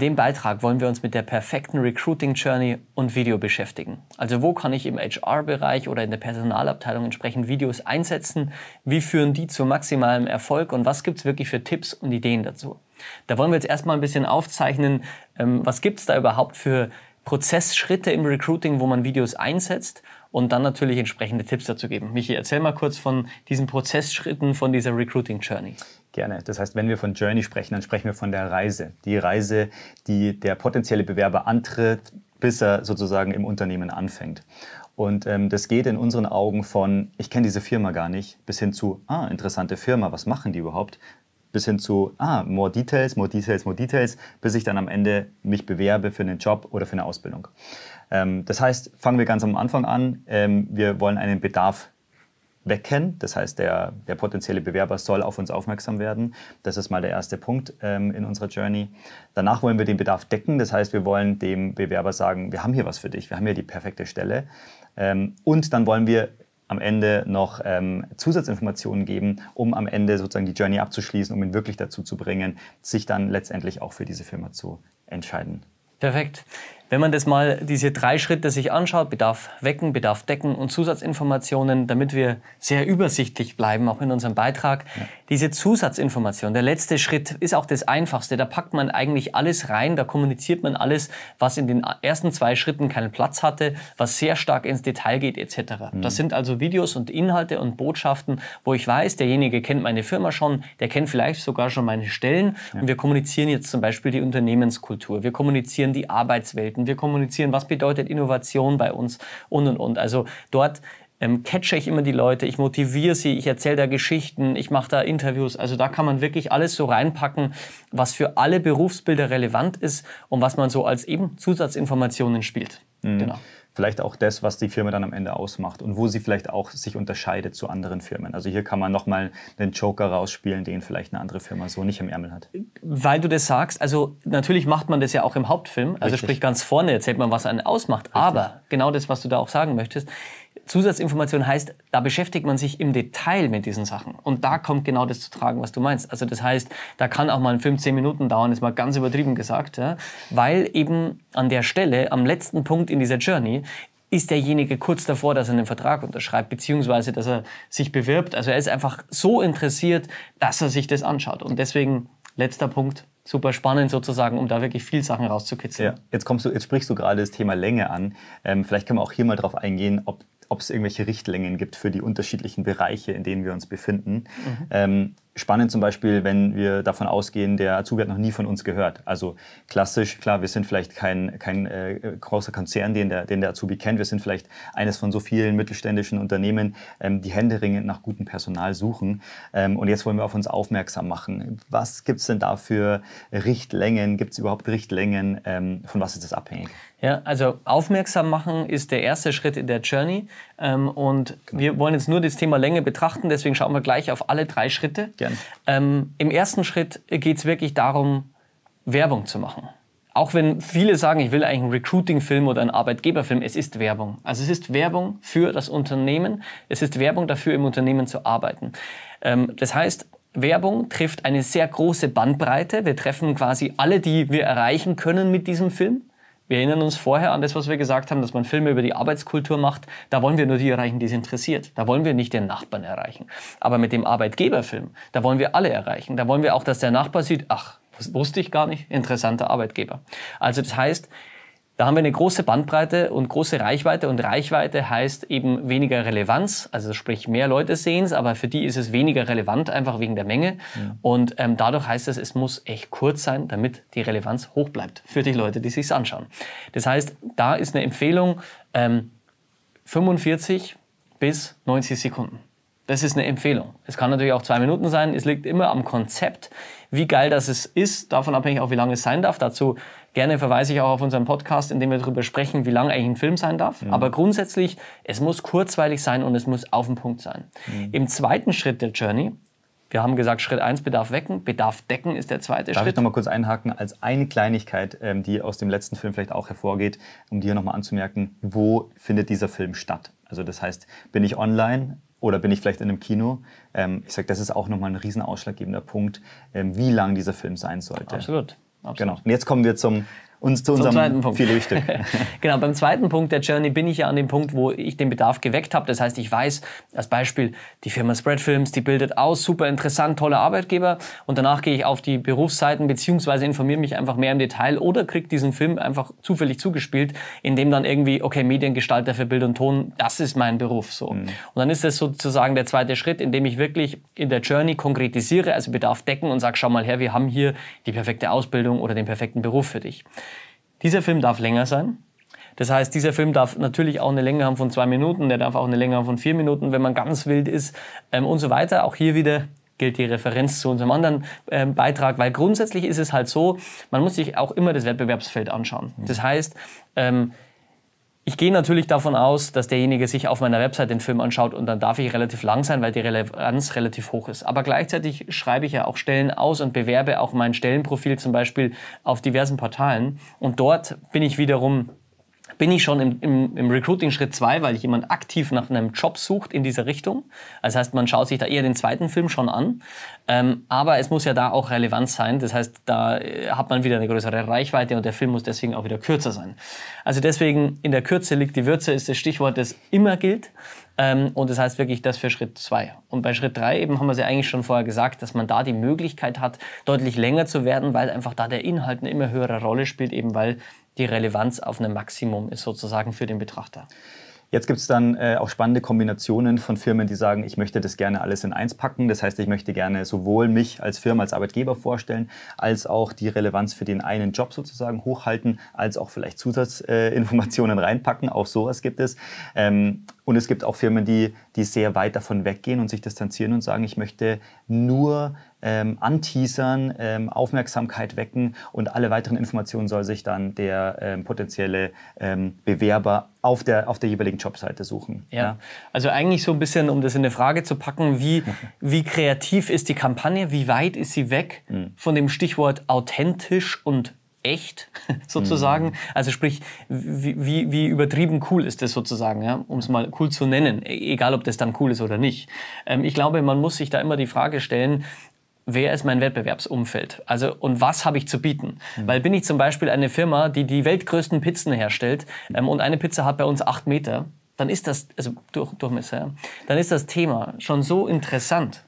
dem Beitrag wollen wir uns mit der perfekten Recruiting Journey und Video beschäftigen. Also wo kann ich im HR-Bereich oder in der Personalabteilung entsprechend Videos einsetzen? Wie führen die zu maximalem Erfolg und was gibt es wirklich für Tipps und Ideen dazu? Da wollen wir jetzt erstmal ein bisschen aufzeichnen, ähm, was gibt es da überhaupt für Prozessschritte im Recruiting, wo man Videos einsetzt und dann natürlich entsprechende Tipps dazu geben. Michi, erzähl mal kurz von diesen Prozessschritten von dieser Recruiting Journey. Gerne. Das heißt, wenn wir von Journey sprechen, dann sprechen wir von der Reise. Die Reise, die der potenzielle Bewerber antritt, bis er sozusagen im Unternehmen anfängt. Und ähm, das geht in unseren Augen von, ich kenne diese Firma gar nicht, bis hin zu, ah, interessante Firma, was machen die überhaupt? Bis hin zu, ah, more details, more details, more details, bis ich dann am Ende mich bewerbe für einen Job oder für eine Ausbildung. Ähm, das heißt, fangen wir ganz am Anfang an. Ähm, wir wollen einen Bedarf wecken. Das heißt, der, der potenzielle Bewerber soll auf uns aufmerksam werden. Das ist mal der erste Punkt ähm, in unserer Journey. Danach wollen wir den Bedarf decken. Das heißt, wir wollen dem Bewerber sagen, wir haben hier was für dich, wir haben hier die perfekte Stelle. Ähm, und dann wollen wir am Ende noch ähm, Zusatzinformationen geben, um am Ende sozusagen die Journey abzuschließen, um ihn wirklich dazu zu bringen, sich dann letztendlich auch für diese Firma zu entscheiden. Perfekt. Wenn man das mal, diese drei Schritte sich anschaut, Bedarf wecken, Bedarf decken und Zusatzinformationen, damit wir sehr übersichtlich bleiben, auch in unserem Beitrag. Ja. Diese Zusatzinformation, der letzte Schritt, ist auch das Einfachste. Da packt man eigentlich alles rein, da kommuniziert man alles, was in den ersten zwei Schritten keinen Platz hatte, was sehr stark ins Detail geht, etc. Mhm. Das sind also Videos und Inhalte und Botschaften, wo ich weiß, derjenige kennt meine Firma schon, der kennt vielleicht sogar schon meine Stellen ja. und wir kommunizieren jetzt zum Beispiel die Unternehmenskultur, wir kommunizieren die Arbeitswelten, Projekten. Wir kommunizieren, was bedeutet Innovation bei uns und und und. Also dort ähm, catche ich immer die Leute, ich motiviere sie, ich erzähle da Geschichten, ich mache da Interviews. Also da kann man wirklich alles so reinpacken, was für alle Berufsbilder relevant ist und was man so als eben Zusatzinformationen spielt. Mhm. Genau vielleicht auch das, was die Firma dann am Ende ausmacht und wo sie vielleicht auch sich unterscheidet zu anderen Firmen. Also hier kann man nochmal einen Joker rausspielen, den vielleicht eine andere Firma so nicht im Ärmel hat. Weil du das sagst, also natürlich macht man das ja auch im Hauptfilm, also Richtig. sprich ganz vorne erzählt man, was einen ausmacht, Richtig. aber genau das, was du da auch sagen möchtest, Zusatzinformation heißt, da beschäftigt man sich im Detail mit diesen Sachen. Und da kommt genau das zu tragen, was du meinst. Also das heißt, da kann auch mal ein Film zehn Minuten dauern, ist mal ganz übertrieben gesagt, ja, weil eben an der Stelle, am letzten Punkt in dieser Journey, ist derjenige kurz davor, dass er einen Vertrag unterschreibt, beziehungsweise dass er sich bewirbt. Also er ist einfach so interessiert, dass er sich das anschaut. Und deswegen, letzter Punkt, super spannend sozusagen, um da wirklich viel Sachen rauszukitzeln. Ja, jetzt, kommst du, jetzt sprichst du gerade das Thema Länge an. Ähm, vielleicht können wir auch hier mal drauf eingehen, ob ob es irgendwelche Richtlängen gibt für die unterschiedlichen Bereiche, in denen wir uns befinden. Mhm. Ähm, spannend zum Beispiel, wenn wir davon ausgehen, der Azubi hat noch nie von uns gehört. Also klassisch, klar, wir sind vielleicht kein, kein äh, großer Konzern, den der, den der Azubi kennt. Wir sind vielleicht eines von so vielen mittelständischen Unternehmen, ähm, die händeringend nach gutem Personal suchen. Ähm, und jetzt wollen wir auf uns aufmerksam machen. Was gibt es denn da für Richtlängen? Gibt es überhaupt Richtlängen? Ähm, von was ist das abhängig? Ja, also aufmerksam machen ist der erste Schritt in der Journey. Ähm, und genau. wir wollen jetzt nur das Thema Länge betrachten, deswegen schauen wir gleich auf alle drei Schritte. Gerne. Ähm, Im ersten Schritt geht es wirklich darum, Werbung zu machen. Auch wenn viele sagen, ich will eigentlich einen Recruiting-Film oder einen Arbeitgeberfilm, es ist Werbung. Also es ist Werbung für das Unternehmen, es ist Werbung dafür, im Unternehmen zu arbeiten. Ähm, das heißt, Werbung trifft eine sehr große Bandbreite. Wir treffen quasi alle, die wir erreichen können mit diesem Film. Wir erinnern uns vorher an das, was wir gesagt haben, dass man Filme über die Arbeitskultur macht. Da wollen wir nur die erreichen, die es interessiert. Da wollen wir nicht den Nachbarn erreichen. Aber mit dem Arbeitgeberfilm, da wollen wir alle erreichen. Da wollen wir auch, dass der Nachbar sieht, ach, das wusste ich gar nicht, interessanter Arbeitgeber. Also das heißt, da haben wir eine große Bandbreite und große Reichweite und Reichweite heißt eben weniger Relevanz, also sprich mehr Leute sehen es, aber für die ist es weniger relevant, einfach wegen der Menge. Ja. Und ähm, dadurch heißt es, es muss echt kurz sein, damit die Relevanz hoch bleibt für die Leute, die sich anschauen. Das heißt, da ist eine Empfehlung ähm, 45 bis 90 Sekunden. Das ist eine Empfehlung. Es kann natürlich auch zwei Minuten sein. Es liegt immer am Konzept, wie geil das ist, davon abhängig auch, wie lange es sein darf. Dazu Gerne verweise ich auch auf unseren Podcast, in dem wir darüber sprechen, wie lang eigentlich ein Film sein darf. Mhm. Aber grundsätzlich, es muss kurzweilig sein und es muss auf den Punkt sein. Mhm. Im zweiten Schritt der Journey, wir haben gesagt, Schritt 1 Bedarf wecken, Bedarf decken ist der zweite Darf Schritt. Darf ich noch mal kurz einhaken, als eine Kleinigkeit, ähm, die aus dem letzten Film vielleicht auch hervorgeht, um dir noch mal anzumerken, wo findet dieser Film statt? Also das heißt, bin ich online oder bin ich vielleicht in einem Kino? Ähm, ich sage, das ist auch nochmal ein riesen ausschlaggebender Punkt, ähm, wie lang dieser Film sein sollte. Absolut. absolut. Genau. Und jetzt kommen wir zum uns zu unserem zweiten Punkt. Filetstück. genau, beim zweiten Punkt der Journey bin ich ja an dem Punkt, wo ich den Bedarf geweckt habe. Das heißt, ich weiß, als Beispiel, die Firma Spread Films, die bildet aus, super interessant, toller Arbeitgeber. Und danach gehe ich auf die Berufsseiten beziehungsweise informiere mich einfach mehr im Detail oder kriege diesen Film einfach zufällig zugespielt, in dem dann irgendwie, okay, Mediengestalter für Bild und Ton, das ist mein Beruf. So. Mhm. Und dann ist das sozusagen der zweite Schritt, in dem ich wirklich in der Journey konkretisiere, also Bedarf decken und sage, schau mal her, wir haben hier die perfekte Ausbildung oder den perfekten Beruf für dich. Dieser Film darf länger sein. Das heißt, dieser Film darf natürlich auch eine Länge haben von zwei Minuten, der darf auch eine Länge haben von vier Minuten, wenn man ganz wild ist ähm, und so weiter. Auch hier wieder gilt die Referenz zu unserem anderen äh, Beitrag, weil grundsätzlich ist es halt so, man muss sich auch immer das Wettbewerbsfeld anschauen. Das heißt, ähm, ich gehe natürlich davon aus, dass derjenige sich auf meiner Website den Film anschaut und dann darf ich relativ lang sein, weil die Relevanz relativ hoch ist. Aber gleichzeitig schreibe ich ja auch Stellen aus und bewerbe auch mein Stellenprofil zum Beispiel auf diversen Portalen. Und dort bin ich wiederum bin ich schon im, im, im Recruiting Schritt zwei, weil jemand aktiv nach einem Job sucht in dieser Richtung. Das heißt, man schaut sich da eher den zweiten Film schon an. Ähm, aber es muss ja da auch Relevanz sein. Das heißt, da äh, hat man wieder eine größere Reichweite und der Film muss deswegen auch wieder kürzer sein. Also deswegen in der Kürze liegt die Würze ist das Stichwort, das immer gilt. Ähm, und das heißt wirklich das für Schritt zwei. Und bei Schritt drei eben haben wir es ja eigentlich schon vorher gesagt, dass man da die Möglichkeit hat, deutlich länger zu werden, weil einfach da der Inhalt eine immer höhere Rolle spielt, eben weil die Relevanz auf einem Maximum ist sozusagen für den Betrachter. Jetzt gibt es dann äh, auch spannende Kombinationen von Firmen, die sagen, ich möchte das gerne alles in eins packen. Das heißt, ich möchte gerne sowohl mich als Firma, als Arbeitgeber vorstellen, als auch die Relevanz für den einen Job sozusagen hochhalten, als auch vielleicht Zusatzinformationen äh, reinpacken. Auch sowas gibt es. Ähm, und es gibt auch Firmen, die, die sehr weit davon weggehen und sich distanzieren und sagen, ich möchte nur ähm, anteasern, ähm, Aufmerksamkeit wecken und alle weiteren Informationen soll sich dann der ähm, potenzielle ähm, Bewerber auf der, auf der jeweiligen Jobseite suchen. Ja. ja. also eigentlich so ein bisschen, um das in eine Frage zu packen, wie, wie kreativ ist die Kampagne, wie weit ist sie weg mhm. von dem Stichwort authentisch und echt sozusagen. Mhm. Also sprich, wie, wie, wie übertrieben cool ist das sozusagen, ja? um es mal cool zu nennen, e-, egal ob das dann cool ist oder nicht. Ähm, ich glaube, man muss sich da immer die Frage stellen, wer ist mein Wettbewerbsumfeld? Also, und was habe ich zu bieten? Mhm. Weil bin ich zum Beispiel eine Firma, die die weltgrößten Pizzen herstellt ähm, und eine Pizza hat bei uns acht Meter, dann ist das, also durch, Durchmesser, ja, dann ist das Thema schon so interessant.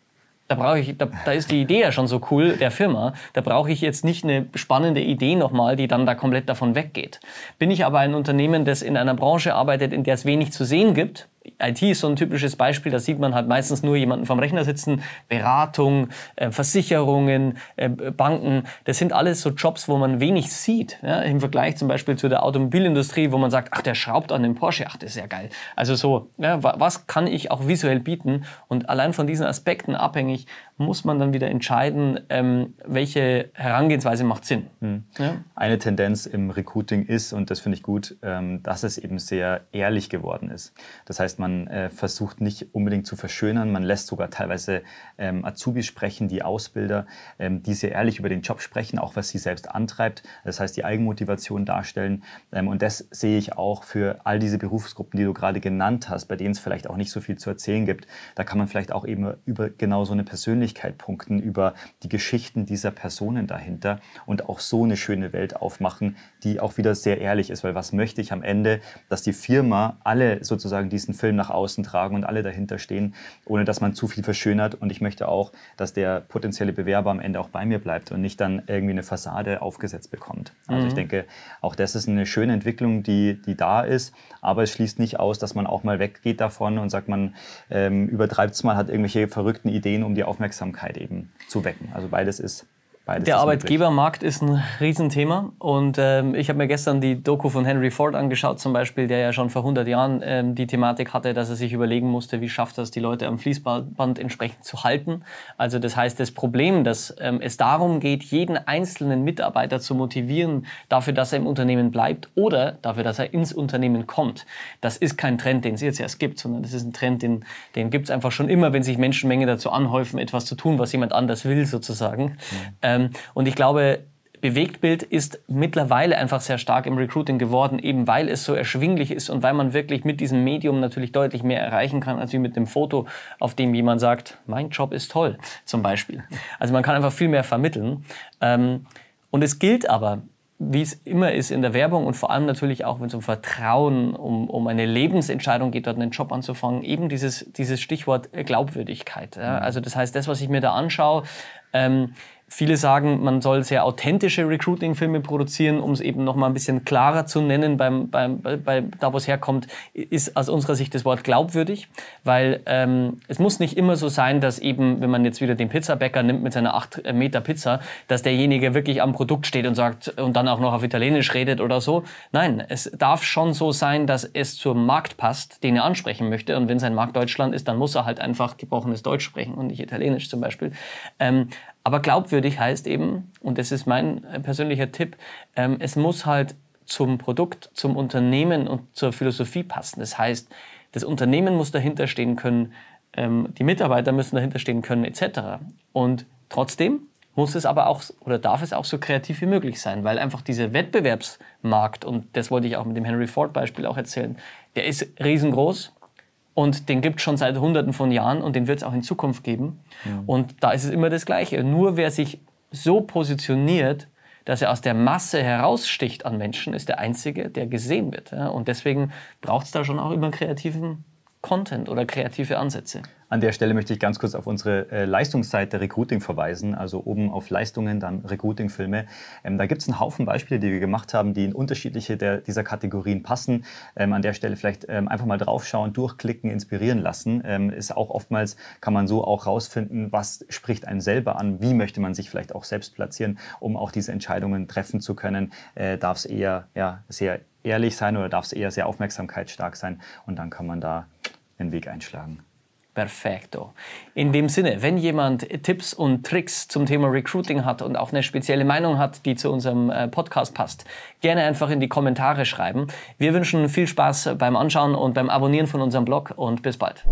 Da brauche ich, da, da ist die Idee ja schon so cool der Firma. Da brauche ich jetzt nicht eine spannende Idee nochmal, die dann da komplett davon weggeht. Bin ich aber ein Unternehmen, das in einer Branche arbeitet, in der es wenig zu sehen gibt, IT ist so ein typisches Beispiel, da sieht man halt meistens nur jemanden vom Rechner sitzen, Beratung, äh, Versicherungen, äh, Banken, das sind alles so Jobs, wo man wenig sieht, ja, im Vergleich zum Beispiel zu der Automobilindustrie, wo man sagt, ach, der schraubt an dem Porsche, ach, das ist ja geil. Also so, ja, was kann ich auch visuell bieten? Und allein von diesen Aspekten abhängig muss man dann wieder entscheiden, ähm, welche Herangehensweise macht Sinn. Mhm. Ja? Eine Tendenz im Recruiting ist, und das finde ich gut, ähm, dass es eben sehr ehrlich geworden ist. Das heißt, man äh, versucht nicht unbedingt zu verschönern, man lässt sogar teilweise ähm, Azubis sprechen, die Ausbilder, ähm, die sehr ehrlich über den Job sprechen, auch was sie selbst antreibt. Das heißt, die Eigenmotivation darstellen. Ähm, und das sehe ich auch für all diese Berufsgruppen, die du gerade genannt hast, bei denen es vielleicht auch nicht so viel zu erzählen gibt. Da kann man vielleicht auch eben über genau so eine Persönlichkeit punkten, über die Geschichten dieser Personen dahinter und auch so eine schöne Welt aufmachen, die auch wieder sehr ehrlich ist. Weil was möchte ich am Ende, dass die Firma alle sozusagen diesen Film nach außen tragen und alle dahinter stehen, ohne dass man zu viel verschönert. Und ich möchte auch, dass der potenzielle Bewerber am Ende auch bei mir bleibt und nicht dann irgendwie eine Fassade aufgesetzt bekommt. Also mhm. ich denke, auch das ist eine schöne Entwicklung, die, die da ist. Aber es schließt nicht aus, dass man auch mal weggeht davon und sagt, man ähm, übertreibt es mal, hat irgendwelche verrückten Ideen, um die Aufmerksamkeit eben zu wecken. Also beides ist Beides der Arbeitgebermarkt ist ein Riesenthema und ähm, ich habe mir gestern die Doku von Henry Ford angeschaut zum Beispiel, der ja schon vor 100 Jahren ähm, die Thematik hatte, dass er sich überlegen musste, wie schafft er es, die Leute am Fließband entsprechend zu halten. Also das heißt, das Problem, dass ähm, es darum geht, jeden einzelnen Mitarbeiter zu motivieren dafür, dass er im Unternehmen bleibt oder dafür, dass er ins Unternehmen kommt, das ist kein Trend, den es jetzt erst gibt, sondern das ist ein Trend, den, den gibt es einfach schon immer, wenn sich Menschenmengen dazu anhäufen, etwas zu tun, was jemand anders will sozusagen. Mhm. Ähm, und ich glaube, Bewegtbild ist mittlerweile einfach sehr stark im Recruiting geworden, eben weil es so erschwinglich ist und weil man wirklich mit diesem Medium natürlich deutlich mehr erreichen kann, als wie mit dem Foto, auf dem jemand sagt, mein Job ist toll, zum Beispiel. Also man kann einfach viel mehr vermitteln. Ähm, Und es gilt aber, wie es immer ist in der Werbung und vor allem natürlich auch, wenn es um Vertrauen, um, um eine Lebensentscheidung geht, dort einen Job anzufangen, eben dieses, dieses Stichwort Glaubwürdigkeit. Ja? Mhm. Also das heißt, das, was ich mir da anschaue, ähm, Viele sagen, man soll sehr authentische Recruiting-Filme produzieren, um es eben noch mal ein bisschen klarer zu nennen, beim, beim, bei, da wo es herkommt, ist aus unserer Sicht das Wort glaubwürdig, weil ähm, es muss nicht immer so sein, dass eben, wenn man jetzt wieder den Pizzabäcker nimmt mit seiner 8 äh, Meter Pizza, dass derjenige wirklich am Produkt steht und sagt und dann auch noch auf Italienisch redet oder so. Nein, es darf schon so sein, dass es zum Markt passt, den er ansprechen möchte. Und wenn sein Markt Deutschland ist, dann muss er halt einfach gebrochenes Deutsch sprechen und nicht Italienisch zum Beispiel. Ähm, aber glaubwürdig heißt eben, und das ist mein äh, persönlicher Tipp, ähm, es muss halt zum Produkt, zum Unternehmen und zur Philosophie passen. Das heißt, das Unternehmen muss dahinter stehen können, ähm, die Mitarbeiter müssen dahinter stehen können, etc. Und trotzdem muss es aber auch oder darf es auch so kreativ wie möglich sein, weil einfach dieser Wettbewerbsmarkt, und das wollte ich auch mit dem Henry Ford Beispiel auch erzählen, der ist riesengroß und den gibt es schon seit Hunderten von Jahren und den wird es auch in Zukunft geben. Mhm. Und da ist es immer das Gleiche. Nur wer sich so positioniert, dass er aus der Masse heraussticht an Menschen, ist der Einzige, der gesehen wird. Und deswegen braucht es da schon auch immer kreativen Content oder kreative Ansätze. An der Stelle möchte ich ganz kurz auf unsere äh, Leistungsseite Recruiting verweisen, also oben auf Leistungen, dann Recruiting-Filme. Ähm, da gibt es einen Haufen Beispiele, die wir gemacht haben, die in unterschiedliche der, dieser Kategorien passen. Ähm, an der Stelle vielleicht ähm, einfach mal draufschauen, durchklicken, inspirieren lassen. Ähm, ist auch oftmals, kann man so auch rausfinden, was spricht einen selber an, wie möchte man sich vielleicht auch selbst platzieren, um auch diese Entscheidungen treffen zu können. Äh, Darf es eher ja, sehr ehrlich sein oder darf es eher sehr aufmerksamkeitsstark sein? Und dann kann man da den Weg einschlagen. Perfekto. In dem Sinne, wenn jemand Tipps und Tricks zum Thema Recruiting hat und auch eine spezielle Meinung hat, die zu unserem äh, Podcast passt, gerne einfach in die Kommentare schreiben. Wir wünschen viel Spaß beim Anschauen und beim Abonnieren von unserem Blog und bis bald.